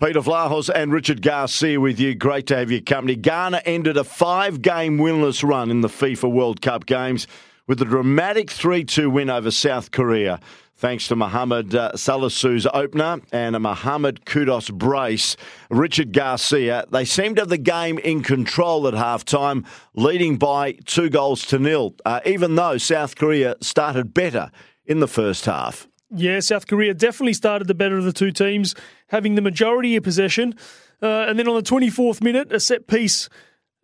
Peter Vlahos and Richard Garcia with you. Great to have your company. Ghana ended a five game winless run in the FIFA World Cup games with a dramatic 3 2 win over South Korea. Thanks to Mohamed uh, Salisu's opener and a Mohamed Kudus brace. Richard Garcia, they seemed to have the game in control at halftime, leading by two goals to nil, uh, even though South Korea started better in the first half. Yeah, South Korea definitely started the better of the two teams, having the majority of possession. Uh, and then on the 24th minute, a set piece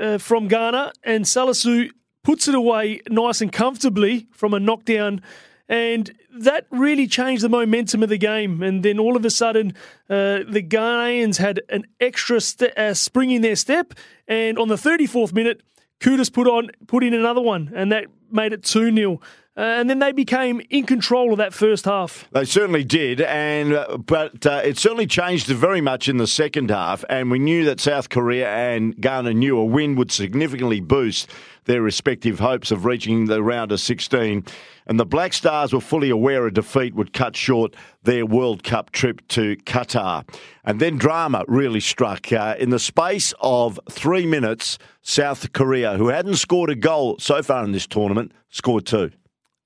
uh, from Ghana, and Salisu puts it away nice and comfortably from a knockdown. And that really changed the momentum of the game. And then all of a sudden, uh, the Ghanaians had an extra st- uh, spring in their step. And on the 34th minute, Kudus put on put in another one, and that made it 2 0. Uh, and then they became in control of that first half. They certainly did, and uh, but uh, it certainly changed very much in the second half. And we knew that South Korea and Ghana knew a win would significantly boost their respective hopes of reaching the round of 16. And the Black Stars were fully aware a defeat would cut short their World Cup trip to Qatar. And then drama really struck. Uh, in the space of three minutes, South Korea, who hadn't scored a goal so far in this tournament, scored two.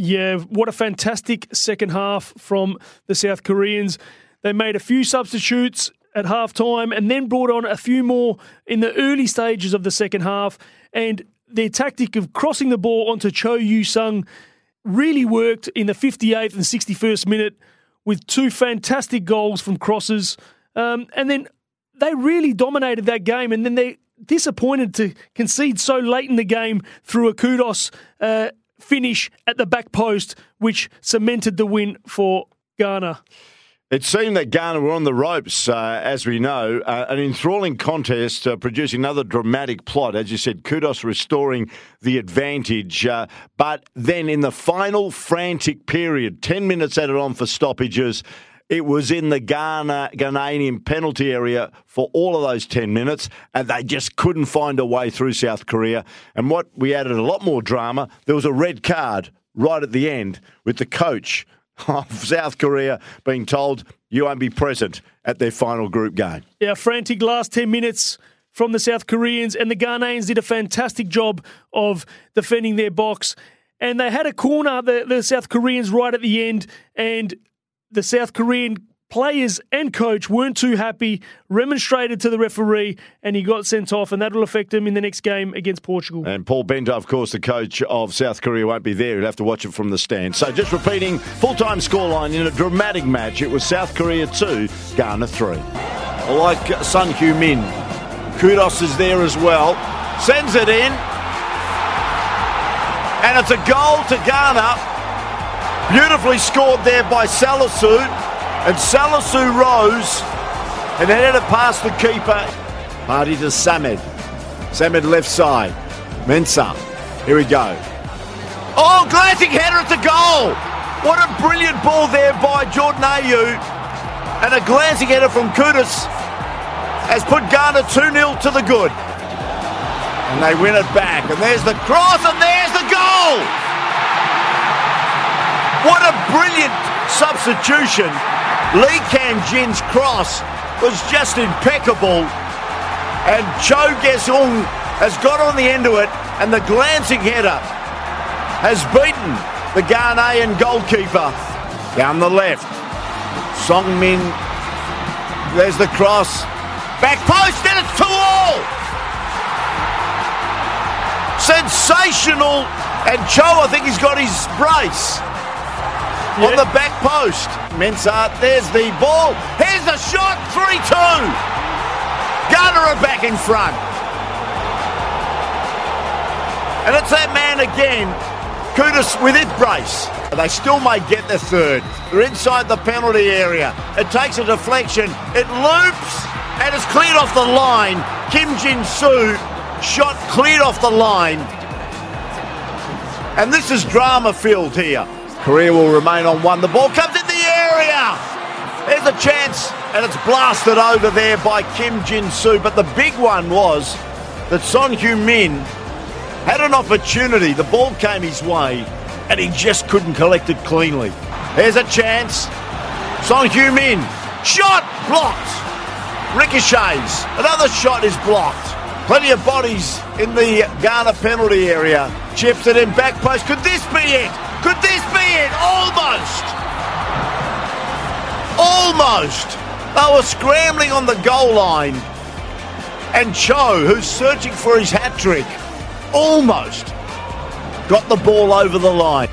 Yeah, what a fantastic second half from the South Koreans. They made a few substitutes at half time and then brought on a few more in the early stages of the second half. And their tactic of crossing the ball onto Cho Gue-sung really worked in the 58th and 61st minute with two fantastic goals from crosses. Um, and then they really dominated that game. And then they disappointed to concede so late in the game through a Kudus. uh, finish at the back post, which cemented the win for Ghana. It seemed that Ghana were on the ropes, uh, as we know. Uh, an enthralling contest, uh, producing another dramatic plot. As you said, Kudus restoring the advantage. Uh, but then in the final frantic period, 10 minutes added on for stoppages, it was in the Ghana Ghanaian penalty area for all of those 10 minutes, and they just couldn't find a way through South Korea. And what we added a lot more drama, there was a red card right at the end with the coach of South Korea being told you won't be present at their final group game. Yeah, frantic last 10 minutes from the South Koreans, and the Ghanaians did a fantastic job of defending their box. And they had a corner, the, the South Koreans, right at the end, and the South Korean players and coach weren't too happy, remonstrated to the referee, and he got sent off, and that'll affect him in the next game against Portugal. And Paulo Bento, of course, the coach of South Korea, won't be there. He'll have to watch it from the stand. So just repeating, full-time scoreline in a dramatic match. It was South Korea 2, Ghana 3. I like Son Heung-min. Kudos is there as well. Sends it in. And it's a goal to Ghana. Beautifully scored there by Salisu. And Salisu rose and headed it past the keeper. Partey to Samed. Samed left side. Mensah. Here we go. Oh, glancing header at the goal. What a brilliant ball there by Jordan Ayew. And a glancing header from Kudus has put Ghana 2 0 to the good. And they win it back. And there's the cross, and there's the goal. What a brilliant substitution. Lee Kang-in's cross was just impeccable. And Cho Gue-sung has got on the end of it, and the glancing header has beaten the Ghanaian goalkeeper down the left. Song Min, there's the cross. Back post, and it's 2 all. Sensational. And Cho, I think he's got his brace on the back post. Mensah, there's the ball. Here's the shot, 3 2. Ghana are back in front. And it's that man again, Kudus with his brace. They still may get the third. They're inside the penalty area. It takes a deflection. It loops. and it's cleared off the line. Kim Jin Soo shot cleared off the line. And this is drama filled here. Korea will remain on one. The ball comes in the area. There's a chance, and it's blasted over there by Kim Jin Soo. But the big one was that Son Heung Min had an opportunity. The ball came his way, and he just couldn't collect it cleanly. There's a chance. Son Heung Min shot blocked. Ricochets. Another shot is blocked. Plenty of bodies in the Ghana penalty area. Chips it in back post. Could this be it? Could this be it? Almost. Almost. They were scrambling on the goal line. And Cho, who's searching for his hat trick, almost got the ball over the line.